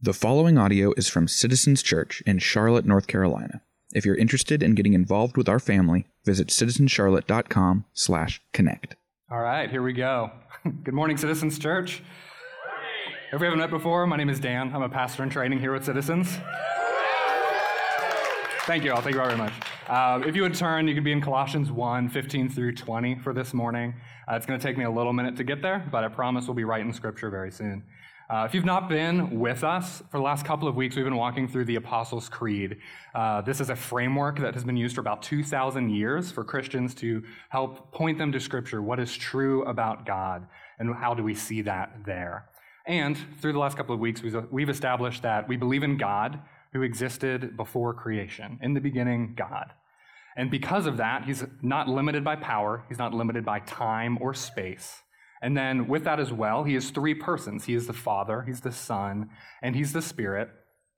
The following audio is from Citizens Church in Charlotte, North Carolina. If you're interested in getting involved with our family, visit citizenscharlotte.com/connect. All right, here we go. Good morning, Citizens Church. If we haven't met before, my name is Dan. I'm a pastor in training here with Citizens. Thank you all. Thank you all very much. Uh, if you would turn, you could be in Colossians 1 15 through 20 for this morning. Uh, it's going to take me a little minute to get there, but I promise we'll be right in Scripture very soon. Uh, if you've not been with us for the last couple of weeks, we've been walking through the Apostles' Creed. Uh, this is a framework that has been used for about 2,000 years for Christians to help point them to Scripture, what is true about God, and how do we see that there. And through the last couple of weeks, we've established that we believe in God who existed before creation. In the beginning, God. And because of that, he's not limited by power, he's not limited by time or space. And then with that as well, he is three persons. He is the Father, he's the Son, and he's the Spirit.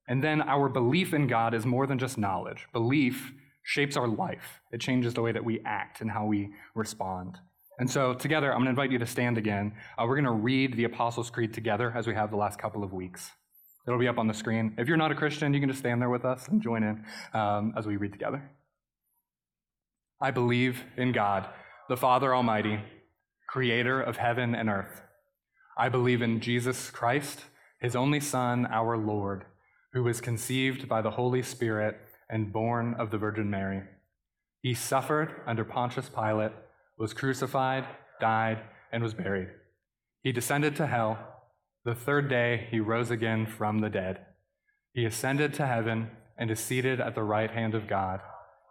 And then our belief in God is more than just knowledge. Belief shapes our life. It changes the way that we act and how we respond. And so, together, I'm going to invite you to stand again. Uh, we're going to read the Apostles' Creed together as we have the last couple of weeks. It'll be up on the screen. If you're not a Christian, you can just stand there with us and join in um, as we read together. I believe in God, the Father Almighty creator of heaven and earth. I believe in Jesus Christ, his only Son, our Lord, who was conceived by the Holy Spirit and born of the Virgin Mary. He suffered under Pontius Pilate, was crucified, died, and was buried. He descended to hell. The third day he rose again from the dead. He ascended to heaven and is seated at the right hand of God,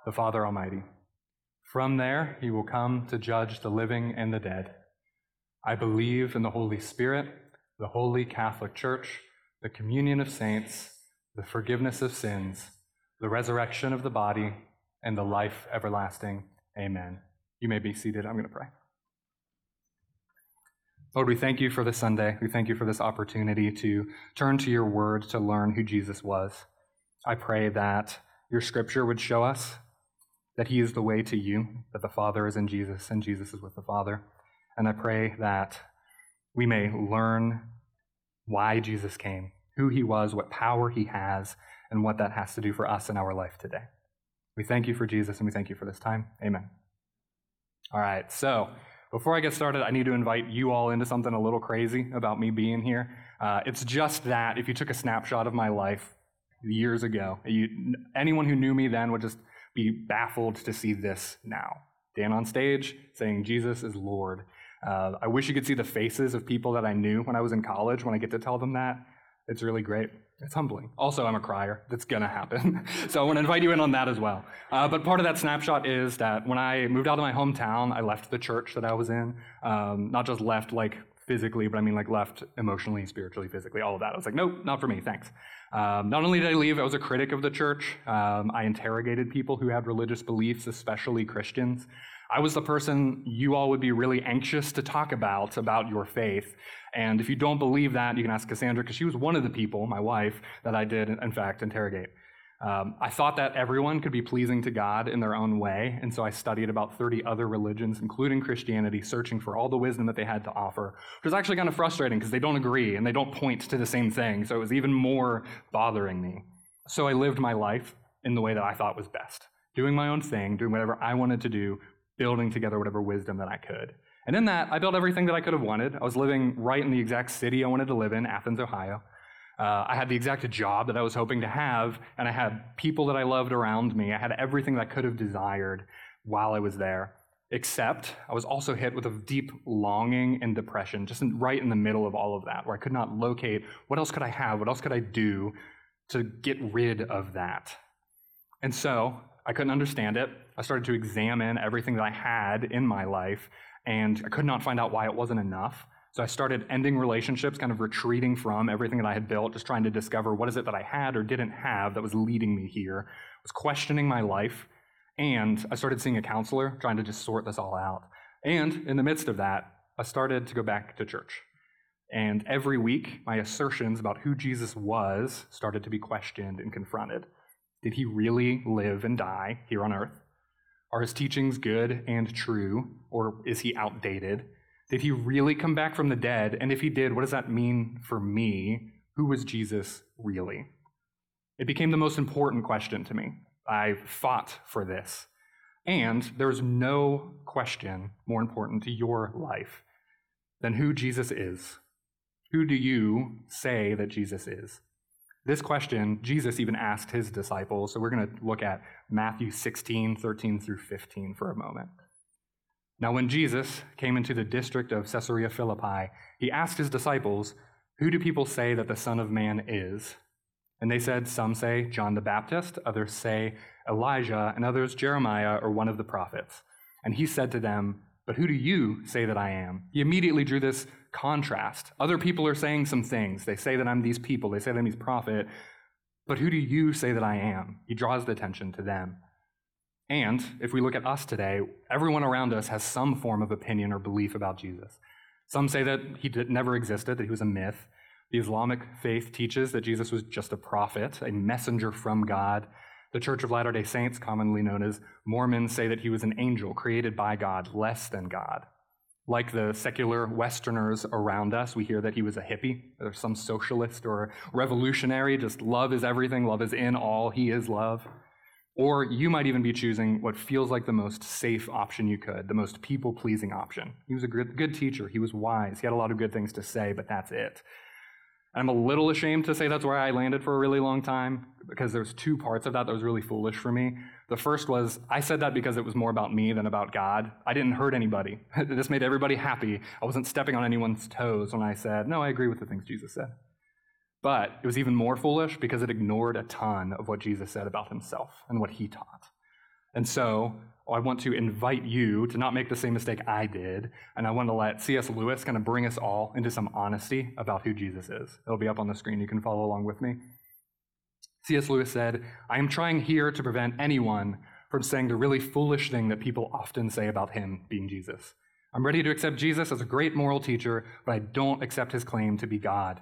the Father Almighty. From there, he will come to judge the living and the dead. I believe in the Holy Spirit, the holy Catholic Church, the communion of saints, the forgiveness of sins, the resurrection of the body, and the life everlasting. Amen. You may be seated. I'm going to pray. Lord, we thank you for this Sunday. We thank you for this opportunity to turn to your word to learn who Jesus was. I pray that your scripture would show us that He is the way to you, that the Father is in Jesus, and Jesus is with the Father. And I pray that we may learn why Jesus came, who He was, what power He has, and what that has to do for us in our life today. We thank you for Jesus, and we thank you for this time. Amen. All right, so before I get started, I need to invite you all into something a little crazy about me being here. Uh, it's just that if you took a snapshot of my life years ago, you, anyone who knew me then would just be baffled to see this now. Dan on stage saying Jesus is Lord. Uh, I wish you could see the faces of people that I knew when I was in college when I get to tell them that. It's really great. It's humbling. Also, I'm a crier. That's going to happen. so I want to invite you in on that as well. Uh, but part of that snapshot is that when I moved out of my hometown, I left the church that I was in. Um, not just left like physically, but I mean like left emotionally, spiritually, physically, all of that. I was like, nope, not for me, thanks. Um, not only did I leave, I was a critic of the church. Um, I interrogated people who had religious beliefs, especially Christians. I was the person you all would be really anxious to talk about, about your faith. And if you don't believe that, you can ask Cassandra, because she was one of the people, my wife, that I did, in fact, interrogate. Um, I thought that everyone could be pleasing to God in their own way, and so I studied about 30 other religions, including Christianity, searching for all the wisdom that they had to offer, which was actually kind of frustrating because they don't agree and they don't point to the same thing, so it was even more bothering me. So I lived my life in the way that I thought was best, doing my own thing, doing whatever I wanted to do, building together whatever wisdom that I could. And in that, I built everything that I could have wanted. I was living right in the exact city I wanted to live in, Athens, Ohio. Uh, I had the exact job that I was hoping to have, and I had people that I loved around me. I had everything that I could have desired while I was there. Except I was also hit with a deep longing and depression, just in, right in the middle of all of that, where I could not locate what else could I have, what else could I do to get rid of that. And so I couldn't understand it. I started to examine everything that I had in my life, and I could not find out why it wasn't enough. So I started ending relationships, kind of retreating from everything that I had built, just trying to discover what is it that I had or didn't have that was leading me here. I was questioning my life, and I started seeing a counselor, trying to just sort this all out. And in the midst of that, I started to go back to church. And every week, my assertions about who Jesus was started to be questioned and confronted. Did he really live and die here on earth? Are his teachings good and true, or is he outdated? Did he really come back from the dead? And if he did, what does that mean for me, Who was Jesus really? It became the most important question to me. I fought for this. And there's no question more important to your life than who Jesus is. Who do you say that Jesus is? This question, Jesus even asked his disciples. So we're going to look at Matthew 16, 13 through 15 for a moment. Now, when Jesus came into the district of Caesarea Philippi, he asked his disciples, Who do people say that the Son of Man is? And they said, Some say John the Baptist, others say Elijah, and others Jeremiah or one of the prophets. And he said to them, But who do you say that I am? He immediately drew this contrast. Other people are saying some things. They say that I'm these people, they say that I'm these prophet. But who do you say that I am? He draws the attention to them. And if we look at us today, everyone around us has some form of opinion or belief about Jesus. Some say that he did, never existed, that he was a myth. The Islamic faith teaches that Jesus was just a prophet, a messenger from God. The Church of Latter day Saints, commonly known as Mormons, say that he was an angel created by God, less than God. Like the secular Westerners around us, we hear that he was a hippie or some socialist or revolutionary, just love is everything, love is in all, he is love. Or you might even be choosing what feels like the most safe option you could, the most people pleasing option. He was a good, good teacher, he was wise, he had a lot of good things to say, but that's it. I'm a little ashamed to say that's where I landed for a really long time because there's two parts of that that was really foolish for me. The first was I said that because it was more about me than about God. I didn't hurt anybody. this made everybody happy. I wasn't stepping on anyone's toes when I said, no, I agree with the things Jesus said. But it was even more foolish because it ignored a ton of what Jesus said about himself and what he taught. And so I want to invite you to not make the same mistake I did. And I want to let C.S. Lewis kind of bring us all into some honesty about who Jesus is. It'll be up on the screen. You can follow along with me. C.S. Lewis said, I am trying here to prevent anyone from saying the really foolish thing that people often say about him being Jesus. I'm ready to accept Jesus as a great moral teacher, but I don't accept his claim to be God.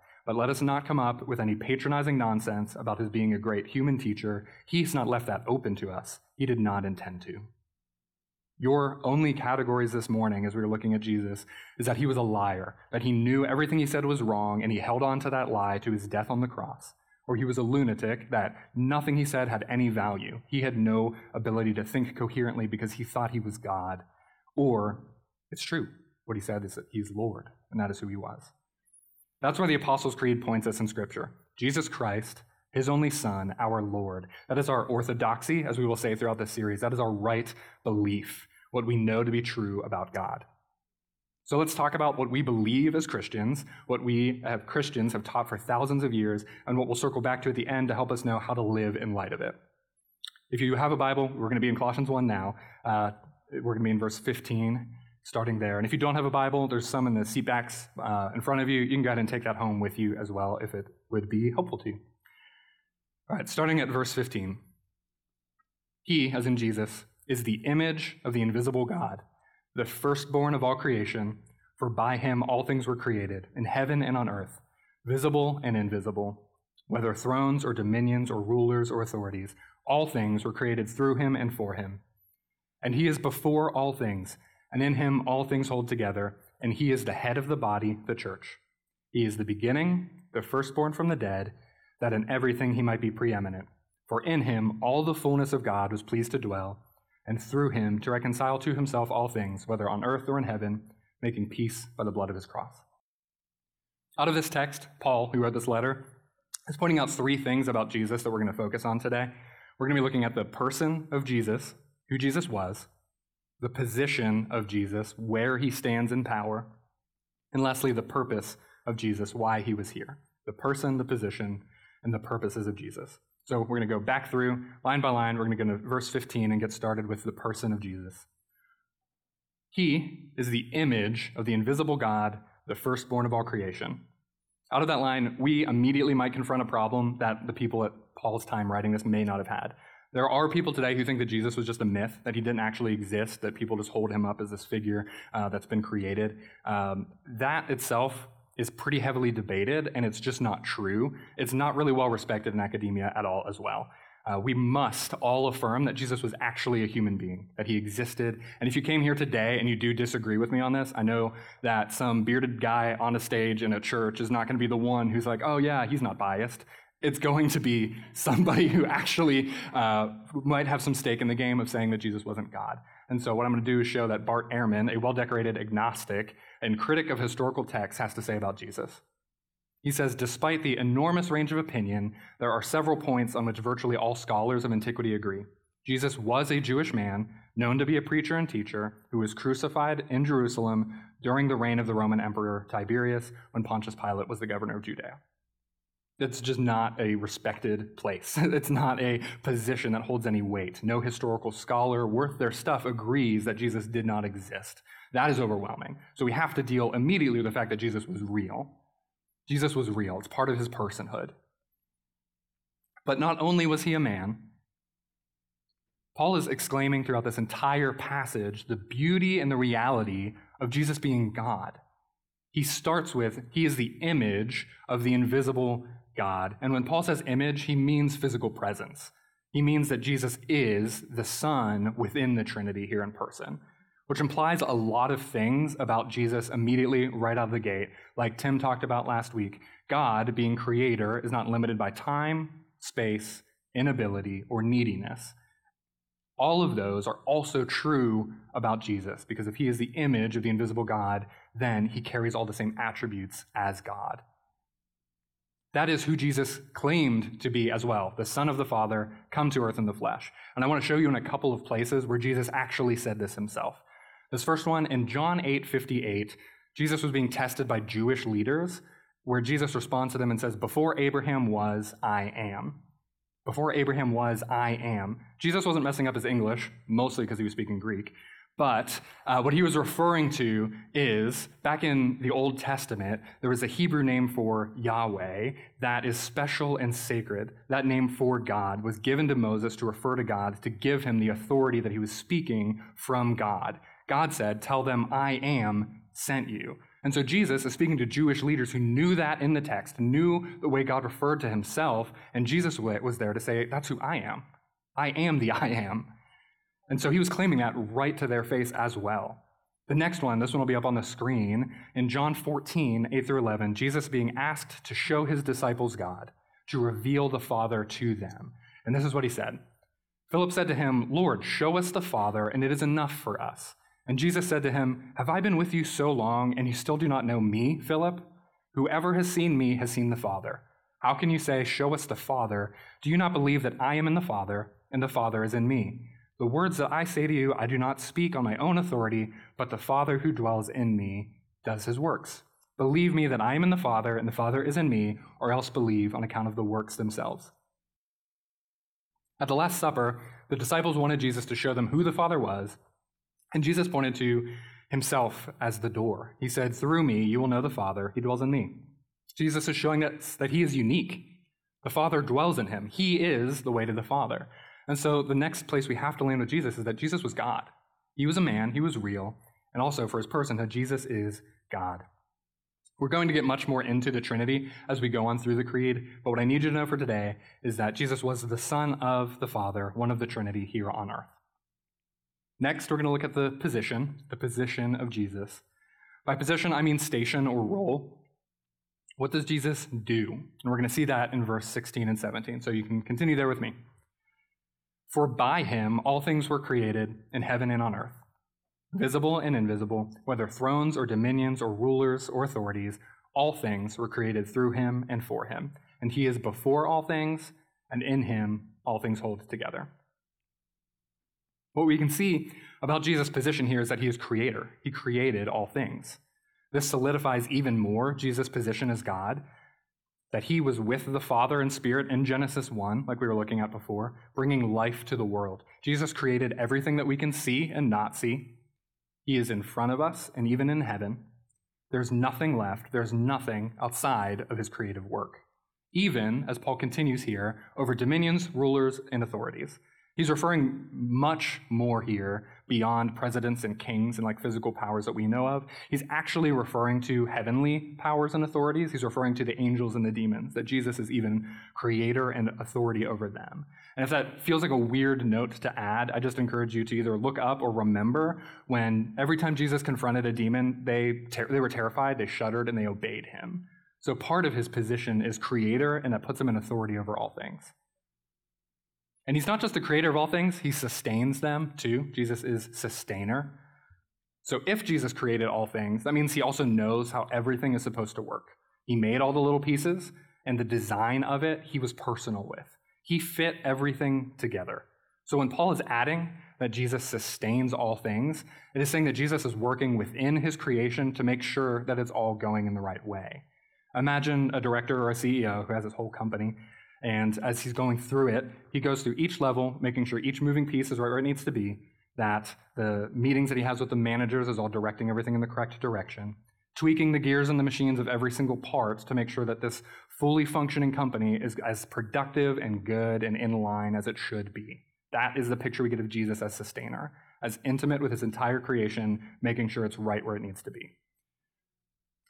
But let us not come up with any patronizing nonsense about his being a great human teacher. He's not left that open to us. He did not intend to. Your only categories this morning, as we were looking at Jesus, is that he was a liar, that he knew everything he said was wrong, and he held on to that lie to his death on the cross. Or he was a lunatic, that nothing he said had any value. He had no ability to think coherently because he thought he was God. Or it's true. What he said is that he's Lord, and that is who he was. That's where the Apostles' Creed points us in Scripture. Jesus Christ, his only Son, our Lord. That is our orthodoxy, as we will say throughout this series. That is our right belief, what we know to be true about God. So let's talk about what we believe as Christians, what we as Christians have taught for thousands of years, and what we'll circle back to at the end to help us know how to live in light of it. If you have a Bible, we're going to be in Colossians 1 now. Uh, we're going to be in verse 15 starting there. And if you don't have a Bible, there's some in the seatbacks uh, in front of you. You can go ahead and take that home with you as well if it would be helpful to you. All right, starting at verse 15. He, as in Jesus, is the image of the invisible God, the firstborn of all creation, for by him all things were created, in heaven and on earth, visible and invisible, whether thrones or dominions or rulers or authorities. All things were created through him and for him. And he is before all things and in him all things hold together, and he is the head of the body, the church. He is the beginning, the firstborn from the dead, that in everything he might be preeminent. For in him all the fullness of God was pleased to dwell, and through him to reconcile to himself all things, whether on earth or in heaven, making peace by the blood of his cross. Out of this text, Paul, who wrote this letter, is pointing out three things about Jesus that we're going to focus on today. We're going to be looking at the person of Jesus, who Jesus was, the position of Jesus, where he stands in power, and lastly, the purpose of Jesus, why he was here. The person, the position, and the purposes of Jesus. So we're going to go back through line by line. We're going to go to verse 15 and get started with the person of Jesus. He is the image of the invisible God, the firstborn of all creation. Out of that line, we immediately might confront a problem that the people at Paul's time writing this may not have had. There are people today who think that Jesus was just a myth, that he didn't actually exist, that people just hold him up as this figure uh, that's been created. Um, that itself is pretty heavily debated, and it's just not true. It's not really well respected in academia at all, as well. Uh, we must all affirm that Jesus was actually a human being, that he existed. And if you came here today and you do disagree with me on this, I know that some bearded guy on a stage in a church is not going to be the one who's like, oh, yeah, he's not biased it's going to be somebody who actually uh, might have some stake in the game of saying that Jesus wasn't God. And so, what I'm going to do is show that Bart Ehrman, a well decorated agnostic and critic of historical texts, has to say about Jesus. He says, despite the enormous range of opinion, there are several points on which virtually all scholars of antiquity agree. Jesus was a Jewish man, known to be a preacher and teacher, who was crucified in Jerusalem during the reign of the Roman Emperor Tiberius when Pontius Pilate was the governor of Judea. It's just not a respected place. it's not a position that holds any weight. No historical scholar worth their stuff agrees that Jesus did not exist. That is overwhelming. So we have to deal immediately with the fact that Jesus was real. Jesus was real, it's part of his personhood. But not only was he a man, Paul is exclaiming throughout this entire passage the beauty and the reality of Jesus being God. He starts with, He is the image of the invisible God. And when Paul says image, he means physical presence. He means that Jesus is the Son within the Trinity here in person, which implies a lot of things about Jesus immediately right out of the gate. Like Tim talked about last week, God, being creator, is not limited by time, space, inability, or neediness. All of those are also true about Jesus, because if he is the image of the invisible God, then he carries all the same attributes as God. That is who Jesus claimed to be as well, the Son of the Father, come to earth in the flesh. And I want to show you in a couple of places where Jesus actually said this himself. This first one, in John 8 58, Jesus was being tested by Jewish leaders, where Jesus responds to them and says, Before Abraham was, I am. Before Abraham was, I am. Jesus wasn't messing up his English, mostly because he was speaking Greek. But uh, what he was referring to is back in the Old Testament, there was a Hebrew name for Yahweh that is special and sacred. That name for God was given to Moses to refer to God, to give him the authority that he was speaking from God. God said, Tell them, I am sent you. And so Jesus is speaking to Jewish leaders who knew that in the text, knew the way God referred to himself, and Jesus was there to say, That's who I am. I am the I am. And so he was claiming that right to their face as well. The next one, this one will be up on the screen. In John 14, 8 through 11, Jesus being asked to show his disciples God, to reveal the Father to them. And this is what he said Philip said to him, Lord, show us the Father, and it is enough for us. And Jesus said to him, Have I been with you so long, and you still do not know me, Philip? Whoever has seen me has seen the Father. How can you say, Show us the Father? Do you not believe that I am in the Father, and the Father is in me? The words that I say to you, I do not speak on my own authority, but the Father who dwells in me does his works. Believe me that I am in the Father, and the Father is in me, or else believe on account of the works themselves. At the Last Supper, the disciples wanted Jesus to show them who the Father was, and Jesus pointed to himself as the door. He said, Through me you will know the Father, he dwells in me. Jesus is showing us that he is unique. The Father dwells in him. He is the way to the Father. And so the next place we have to land with Jesus is that Jesus was God. He was a man, he was real, and also for his person, that Jesus is God. We're going to get much more into the Trinity as we go on through the Creed, but what I need you to know for today is that Jesus was the Son of the Father, one of the Trinity here on earth. Next, we're going to look at the position, the position of Jesus. By position, I mean station or role. What does Jesus do? And we're going to see that in verse 16 and 17. So you can continue there with me. For by him all things were created in heaven and on earth, visible and invisible, whether thrones or dominions or rulers or authorities, all things were created through him and for him. And he is before all things, and in him all things hold together. What we can see about Jesus' position here is that he is creator. He created all things. This solidifies even more Jesus' position as God that he was with the Father and Spirit in Genesis 1, like we were looking at before, bringing life to the world. Jesus created everything that we can see and not see. He is in front of us and even in heaven. There's nothing left, there's nothing outside of his creative work. Even, as Paul continues here, over dominions, rulers, and authorities. He's referring much more here beyond presidents and kings and like physical powers that we know of. He's actually referring to heavenly powers and authorities. He's referring to the angels and the demons, that Jesus is even creator and authority over them. And if that feels like a weird note to add, I just encourage you to either look up or remember when every time Jesus confronted a demon, they, ter- they were terrified, they shuddered, and they obeyed him. So part of his position is creator, and that puts him in authority over all things. And he's not just the creator of all things, he sustains them too. Jesus is sustainer. So if Jesus created all things, that means he also knows how everything is supposed to work. He made all the little pieces, and the design of it he was personal with. He fit everything together. So when Paul is adding that Jesus sustains all things, it is saying that Jesus is working within his creation to make sure that it's all going in the right way. Imagine a director or a CEO who has his whole company and as he's going through it, he goes through each level, making sure each moving piece is right where it needs to be, that the meetings that he has with the managers is all directing everything in the correct direction, tweaking the gears and the machines of every single part to make sure that this fully functioning company is as productive and good and in line as it should be. That is the picture we get of Jesus as sustainer, as intimate with his entire creation, making sure it's right where it needs to be.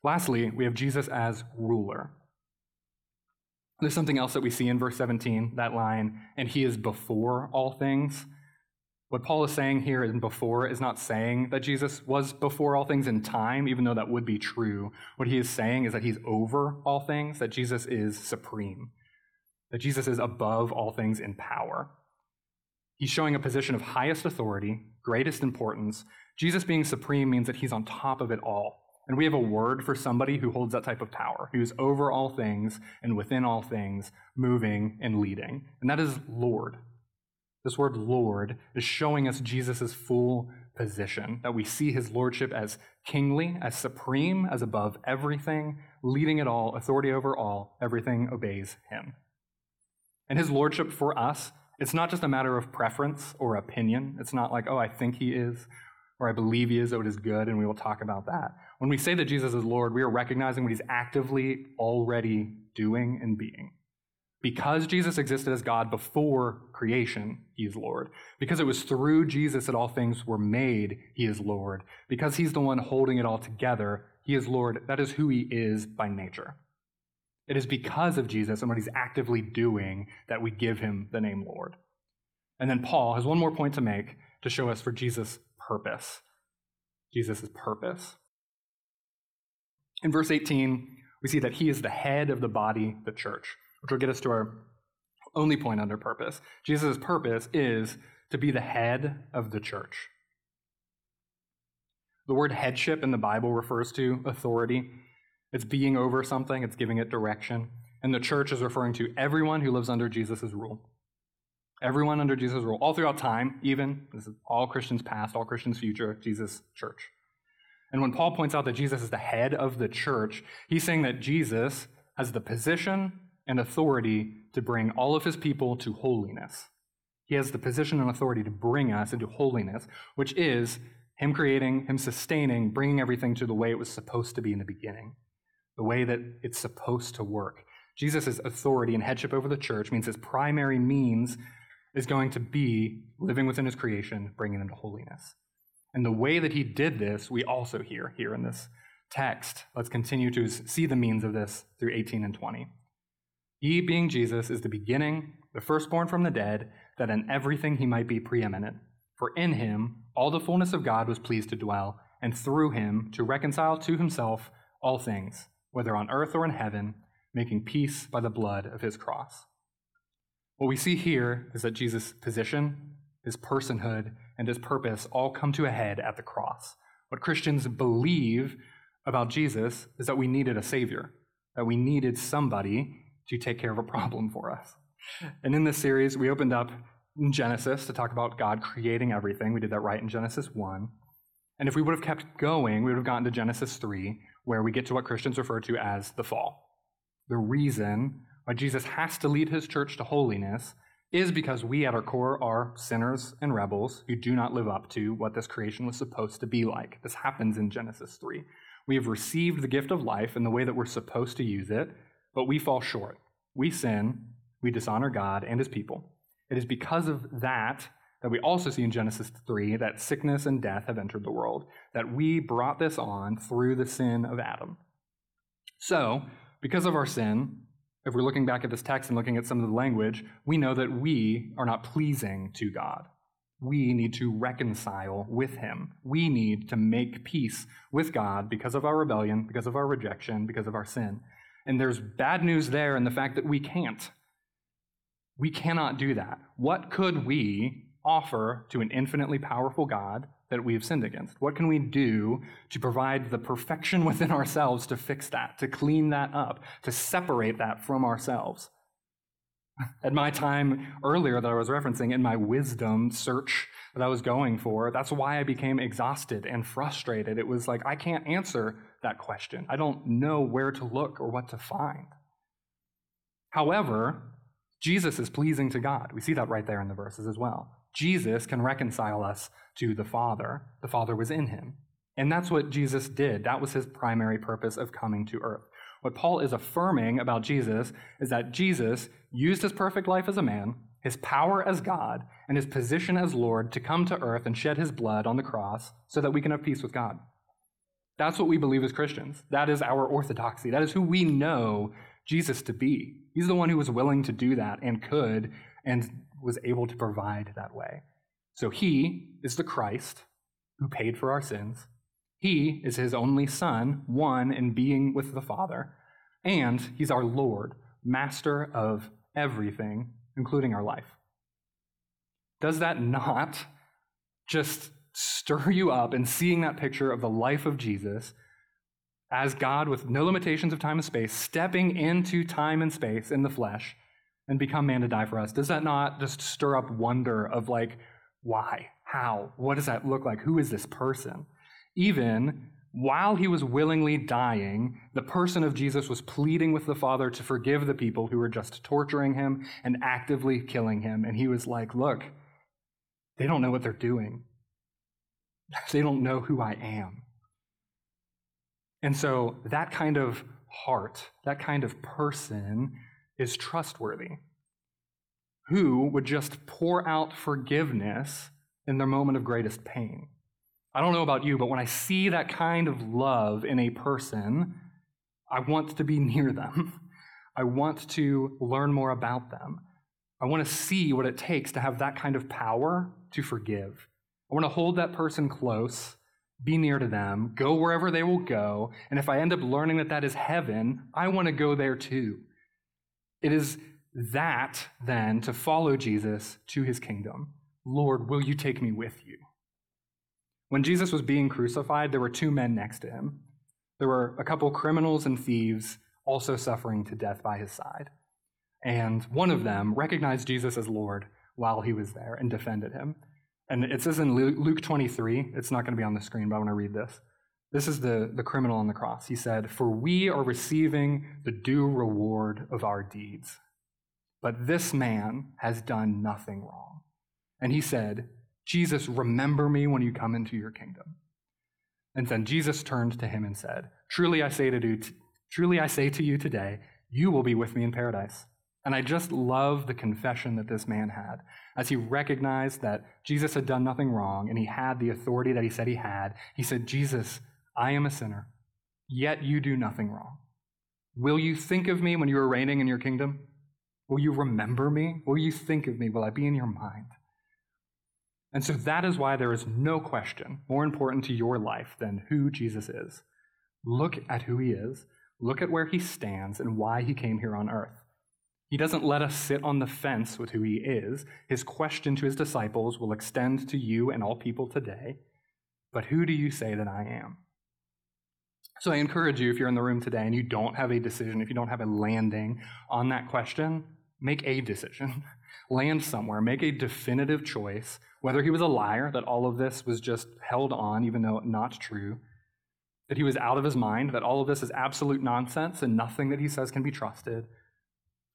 Lastly, we have Jesus as ruler. There's something else that we see in verse 17, that line, and he is before all things. What Paul is saying here in before is not saying that Jesus was before all things in time, even though that would be true. What he is saying is that he's over all things, that Jesus is supreme, that Jesus is above all things in power. He's showing a position of highest authority, greatest importance. Jesus being supreme means that he's on top of it all. And we have a word for somebody who holds that type of power, who's over all things and within all things, moving and leading. And that is Lord. This word Lord is showing us Jesus' full position, that we see his lordship as kingly, as supreme, as above everything, leading it all, authority over all, everything obeys him. And his lordship for us, it's not just a matter of preference or opinion. It's not like, oh, I think he is, or I believe he is, so it is good, and we will talk about that. When we say that Jesus is Lord, we are recognizing what he's actively already doing and being. Because Jesus existed as God before creation, he is Lord. Because it was through Jesus that all things were made, he is Lord. Because he's the one holding it all together, he is Lord. That is who he is by nature. It is because of Jesus and what he's actively doing that we give him the name Lord. And then Paul has one more point to make to show us for Jesus' purpose. Jesus' purpose. In verse 18, we see that he is the head of the body, the church, which will get us to our only point under purpose. Jesus' purpose is to be the head of the church. The word headship in the Bible refers to authority. It's being over something, it's giving it direction. And the church is referring to everyone who lives under Jesus' rule. Everyone under Jesus' rule, all throughout time, even. This is all Christians past, all Christians future, Jesus' church. And when Paul points out that Jesus is the head of the church, he's saying that Jesus has the position and authority to bring all of his people to holiness. He has the position and authority to bring us into holiness, which is him creating, him sustaining, bringing everything to the way it was supposed to be in the beginning, the way that it's supposed to work. Jesus' authority and headship over the church means his primary means is going to be living within his creation, bringing them to holiness. And the way that he did this, we also hear here in this text. Let's continue to see the means of this through 18 and 20. He, being Jesus, is the beginning, the firstborn from the dead, that in everything he might be preeminent. For in him all the fullness of God was pleased to dwell, and through him to reconcile to himself all things, whether on earth or in heaven, making peace by the blood of his cross. What we see here is that Jesus' position, his personhood, and his purpose all come to a head at the cross. What Christians believe about Jesus is that we needed a savior, that we needed somebody to take care of a problem for us. And in this series, we opened up in Genesis to talk about God creating everything. We did that right in Genesis 1. And if we would have kept going, we would have gotten to Genesis 3, where we get to what Christians refer to as the fall. The reason why Jesus has to lead his church to holiness is because we at our core are sinners and rebels who do not live up to what this creation was supposed to be like. This happens in Genesis 3. We have received the gift of life in the way that we're supposed to use it, but we fall short. We sin, we dishonor God and his people. It is because of that that we also see in Genesis 3 that sickness and death have entered the world, that we brought this on through the sin of Adam. So, because of our sin, if we're looking back at this text and looking at some of the language, we know that we are not pleasing to God. We need to reconcile with Him. We need to make peace with God because of our rebellion, because of our rejection, because of our sin. And there's bad news there in the fact that we can't. We cannot do that. What could we offer to an infinitely powerful God that we have sinned against? What can we do to provide the perfection within ourselves to fix that, to clean that up, to separate that from ourselves? At my time earlier that I was referencing, in my wisdom search that I was going for, that's why I became exhausted and frustrated. It was like, I can't answer that question. I don't know where to look or what to find. However, Jesus is pleasing to God. We see that right there in the verses as well. Jesus can reconcile us to the Father. The Father was in him. And that's what Jesus did. That was his primary purpose of coming to earth. What Paul is affirming about Jesus is that Jesus used his perfect life as a man, his power as God, and his position as Lord to come to earth and shed his blood on the cross so that we can have peace with God. That's what we believe as Christians. That is our orthodoxy. That is who we know Jesus to be. He's the one who was willing to do that and could and was able to provide that way. So he is the Christ who paid for our sins. He is his only Son, one in being with the Father. And he's our Lord, master of everything, including our life. Does that not just stir you up in seeing that picture of the life of Jesus as God with no limitations of time and space, stepping into time and space in the flesh and become man to die for us? Does that not just stir up wonder of like, why? How? What does that look like? Who is this person? Even while he was willingly dying, the person of Jesus was pleading with the Father to forgive the people who were just torturing him and actively killing him. And he was like, Look, they don't know what they're doing. They don't know who I am. And so that kind of heart, that kind of person is trustworthy. Who would just pour out forgiveness in their moment of greatest pain? I don't know about you, but when I see that kind of love in a person, I want to be near them. I want to learn more about them. I want to see what it takes to have that kind of power to forgive. I want to hold that person close, be near to them, go wherever they will go. And if I end up learning that that is heaven, I want to go there too. It is that then to follow Jesus to his kingdom. Lord, will you take me with you? When Jesus was being crucified, there were two men next to him. There were a couple criminals and thieves also suffering to death by his side. And one of them recognized Jesus as Lord while he was there and defended him. And it says in Luke 23, it's not going to be on the screen, but I want to read this. This is the, the criminal on the cross. He said, For we are receiving the due reward of our deeds. But this man has done nothing wrong. And he said, Jesus, remember me when you come into your kingdom. And then Jesus turned to him and said, Truly I say to you, truly I say to you today, you will be with me in paradise. And I just love the confession that this man had as he recognized that Jesus had done nothing wrong and he had the authority that he said he had. He said, Jesus, I am a sinner, yet you do nothing wrong. Will you think of me when you are reigning in your kingdom? Will you remember me? Will you think of me? Will I be in your mind? And so that is why there is no question more important to your life than who Jesus is. Look at who he is, look at where he stands, and why he came here on earth. He doesn't let us sit on the fence with who he is. His question to his disciples will extend to you and all people today. But who do you say that I am? So I encourage you, if you're in the room today and you don't have a decision, if you don't have a landing on that question, make a decision. Land somewhere, make a definitive choice, whether he was a liar, that all of this was just held on, even though not true, that he was out of his mind, that all of this is absolute nonsense and nothing that he says can be trusted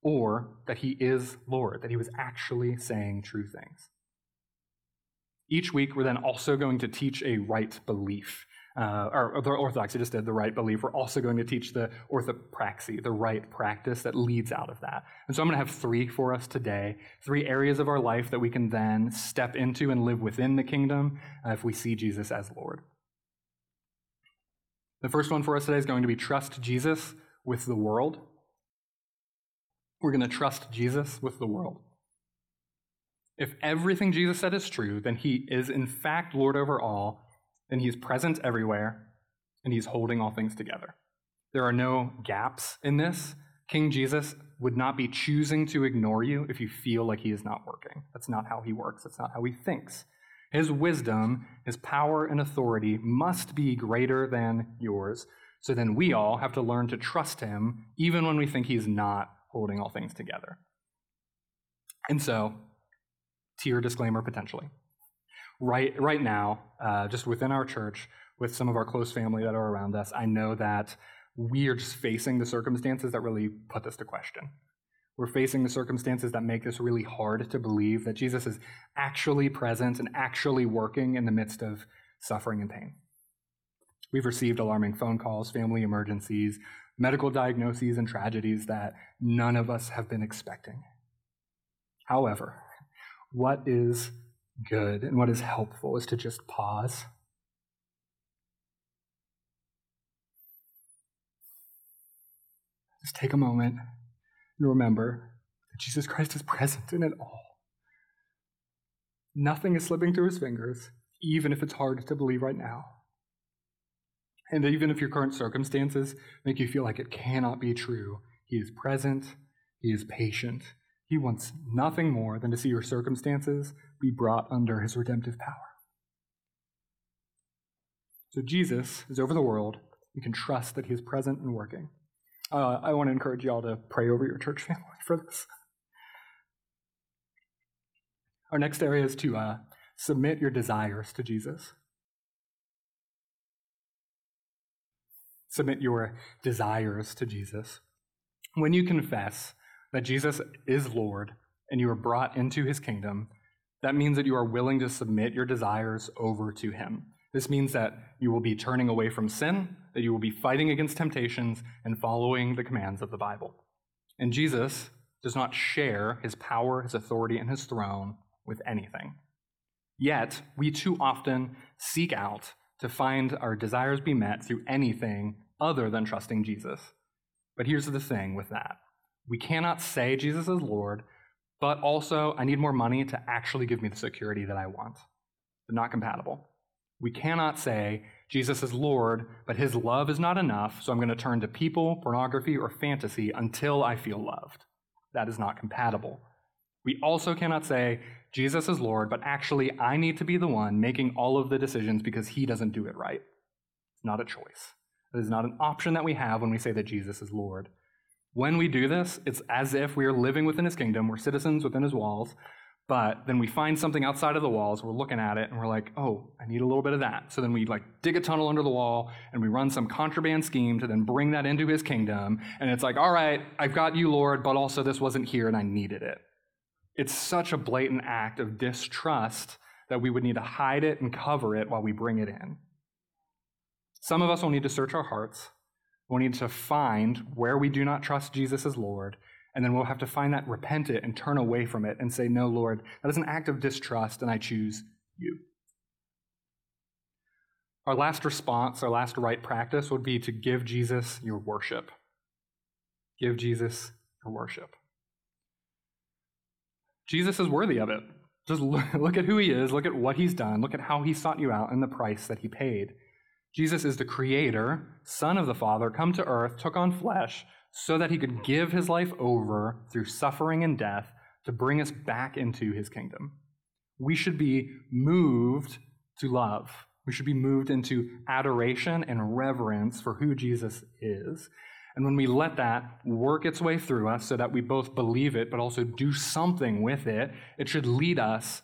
or that he is Lord, that he was actually saying true things. Each week, we're then also going to teach a right belief. Uh, or the orthodoxy just did the right belief. We're also going to teach the orthopraxy, the right practice that leads out of that. And so I'm going to have three for us today, three areas of our life that we can then step into and live within the kingdom uh, if we see Jesus as Lord. The first one for us today is going to be trust Jesus with the world. We're going to trust Jesus with the world. If everything Jesus said is true, then he is in fact Lord over all then he's present everywhere and he's holding all things together. There are no gaps in this. King Jesus would not be choosing to ignore you if you feel like he is not working. That's not how he works, that's not how he thinks. His wisdom, his power, and authority must be greater than yours. So then we all have to learn to trust him even when we think he's not holding all things together. And so, tear disclaimer potentially right right now, uh, just within our church, with some of our close family that are around us, I know that we are just facing the circumstances that really put this to question. We're facing the circumstances that make this really hard to believe that Jesus is actually present and actually working in the midst of suffering and pain. We've received alarming phone calls, family emergencies, medical diagnoses, and tragedies that none of us have been expecting. However, what is good and what is helpful is to just pause. Just take a moment and remember that Jesus Christ is present in it all. Nothing is slipping through his fingers, even if it's hard to believe right now. And even if your current circumstances make you feel like it cannot be true, he is present, he is patient, he wants nothing more than to see your circumstances be brought under his redemptive power. So Jesus is over the world. You can trust that he is present and working. Uh, I want to encourage you all to pray over your church family for this. Our next area is to uh, submit your desires to Jesus. Submit your desires to Jesus. When you confess that Jesus is Lord and you are brought into his kingdom, that means that you are willing to submit your desires over to him. This means that you will be turning away from sin, that you will be fighting against temptations, and following the commands of the Bible. And Jesus does not share his power, his authority, and his throne with anything. Yet, we too often seek out to find our desires be met through anything other than trusting Jesus. But here's the thing with that we cannot say Jesus is Lord, but also I need more money to actually give me the security that I want. They're not compatible. We cannot say Jesus is Lord, but his love is not enough, so I'm going to turn to people, pornography, or fantasy until I feel loved. That is not compatible. We also cannot say Jesus is Lord, but actually I need to be the one making all of the decisions because he doesn't do it right. It's not a choice. It is not an option that we have when we say that Jesus is Lord. When we do this, it's as if we are living within his kingdom, we're citizens within his walls, but then we find something outside of the walls, we're looking at it, and we're like, oh, I need a little bit of that. So then we like dig a tunnel under the wall and we run some contraband scheme to then bring that into his kingdom. And it's like, all right, I've got you, Lord, but also this wasn't here and I needed it. It's such a blatant act of distrust that we would need to hide it and cover it while we bring it in. Some of us will need to search our hearts We'll need to find where we do not trust Jesus as Lord, and then we'll have to find that, repent it, and turn away from it and say, No, Lord, that is an act of distrust, and I choose you. Our last response, our last right practice would be to give Jesus your worship. Give Jesus your worship. Jesus is worthy of it. Just look at who he is, look at what he's done, look at how he sought you out, and the price that he paid. Jesus is the creator, son of the Father, come to earth, took on flesh, so that he could give his life over through suffering and death to bring us back into his kingdom. We should be moved to love. We should be moved into adoration and reverence for who Jesus is. And when we let that work its way through us so that we both believe it but also do something with it, it should lead us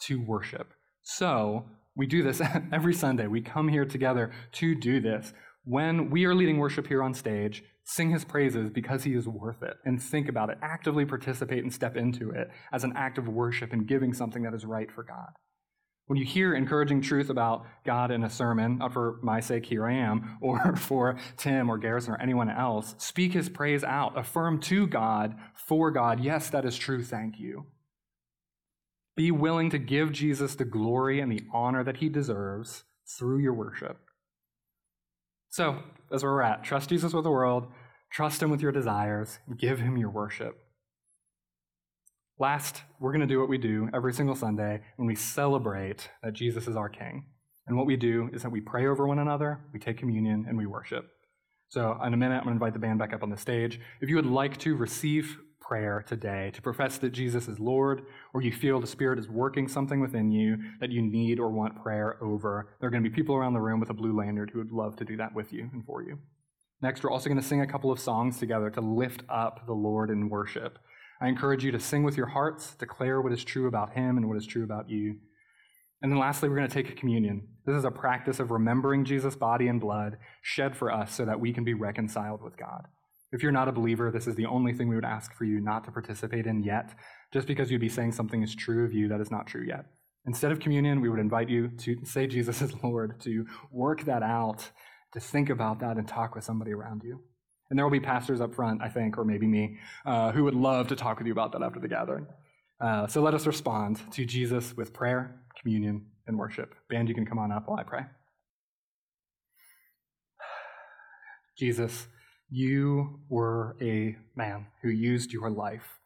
to worship. So, we do this every Sunday. We come here together to do this. When we are leading worship here on stage, sing his praises because he is worth it and think about it. Actively participate and step into it as an act of worship and giving something that is right for God. When you hear encouraging truth about God in a sermon, not for my sake, here I am, or for Tim or Garrison or anyone else, speak his praise out. Affirm to God, for God, yes, that is true, thank you. Be willing to give Jesus the glory and the honor that he deserves through your worship. So, that's where we're at. Trust Jesus with the world, trust him with your desires, give him your worship. Last, we're going to do what we do every single Sunday when we celebrate that Jesus is our King. And what we do is that we pray over one another, we take communion, and we worship. So, in a minute, I'm going to invite the band back up on the stage. If you would like to receive prayer today, to profess that Jesus is Lord, or you feel the Spirit is working something within you that you need or want prayer over, there are going to be people around the room with a blue lanyard who would love to do that with you and for you. Next, we're also going to sing a couple of songs together to lift up the Lord in worship. I encourage you to sing with your hearts, declare what is true about Him and what is true about you. And then lastly, we're going to take communion. This is a practice of remembering Jesus' body and blood shed for us so that we can be reconciled with God. If you're not a believer, this is the only thing we would ask for you not to participate in yet, just because you'd be saying something is true of you that is not true yet. Instead of communion, we would invite you to say Jesus is Lord, to work that out, to think about that and talk with somebody around you. And there will be pastors up front, I think, or maybe me, uh, who would love to talk with you about that after the gathering. Uh, so let us respond to Jesus with prayer, communion, and worship. Band, you can come on up while I pray. Jesus, you were a man who used your life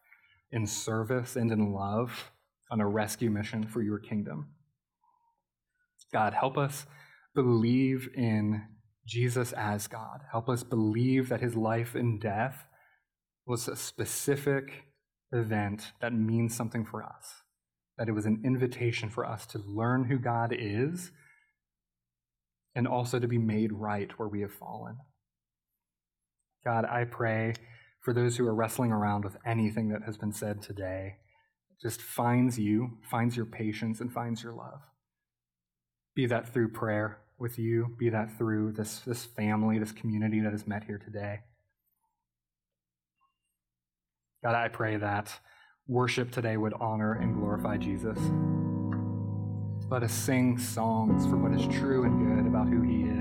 in service and in love on a rescue mission for your kingdom. God, help us believe in Jesus as God. Help us believe that his life and death was a specific event that means something for us, that it was an invitation for us to learn who God is and also to be made right where we have fallen. God, I pray for those who are wrestling around with anything that has been said today, just finds you, finds your patience, and finds your love. Be that through prayer with you, be that through this, this family, this community that has met here today. God, I pray that worship today would honor and glorify Jesus. Let us sing songs for what is true and good about who he is.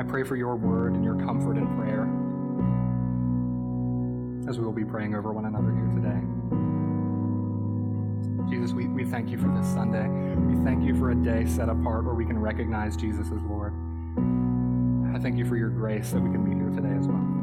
I pray for your word and your comfort in prayer as we will be praying over one another here today. Jesus, we, we thank you for this Sunday. We thank you for a day set apart where we can recognize Jesus as Lord. I thank you for your grace that we can be here today as well.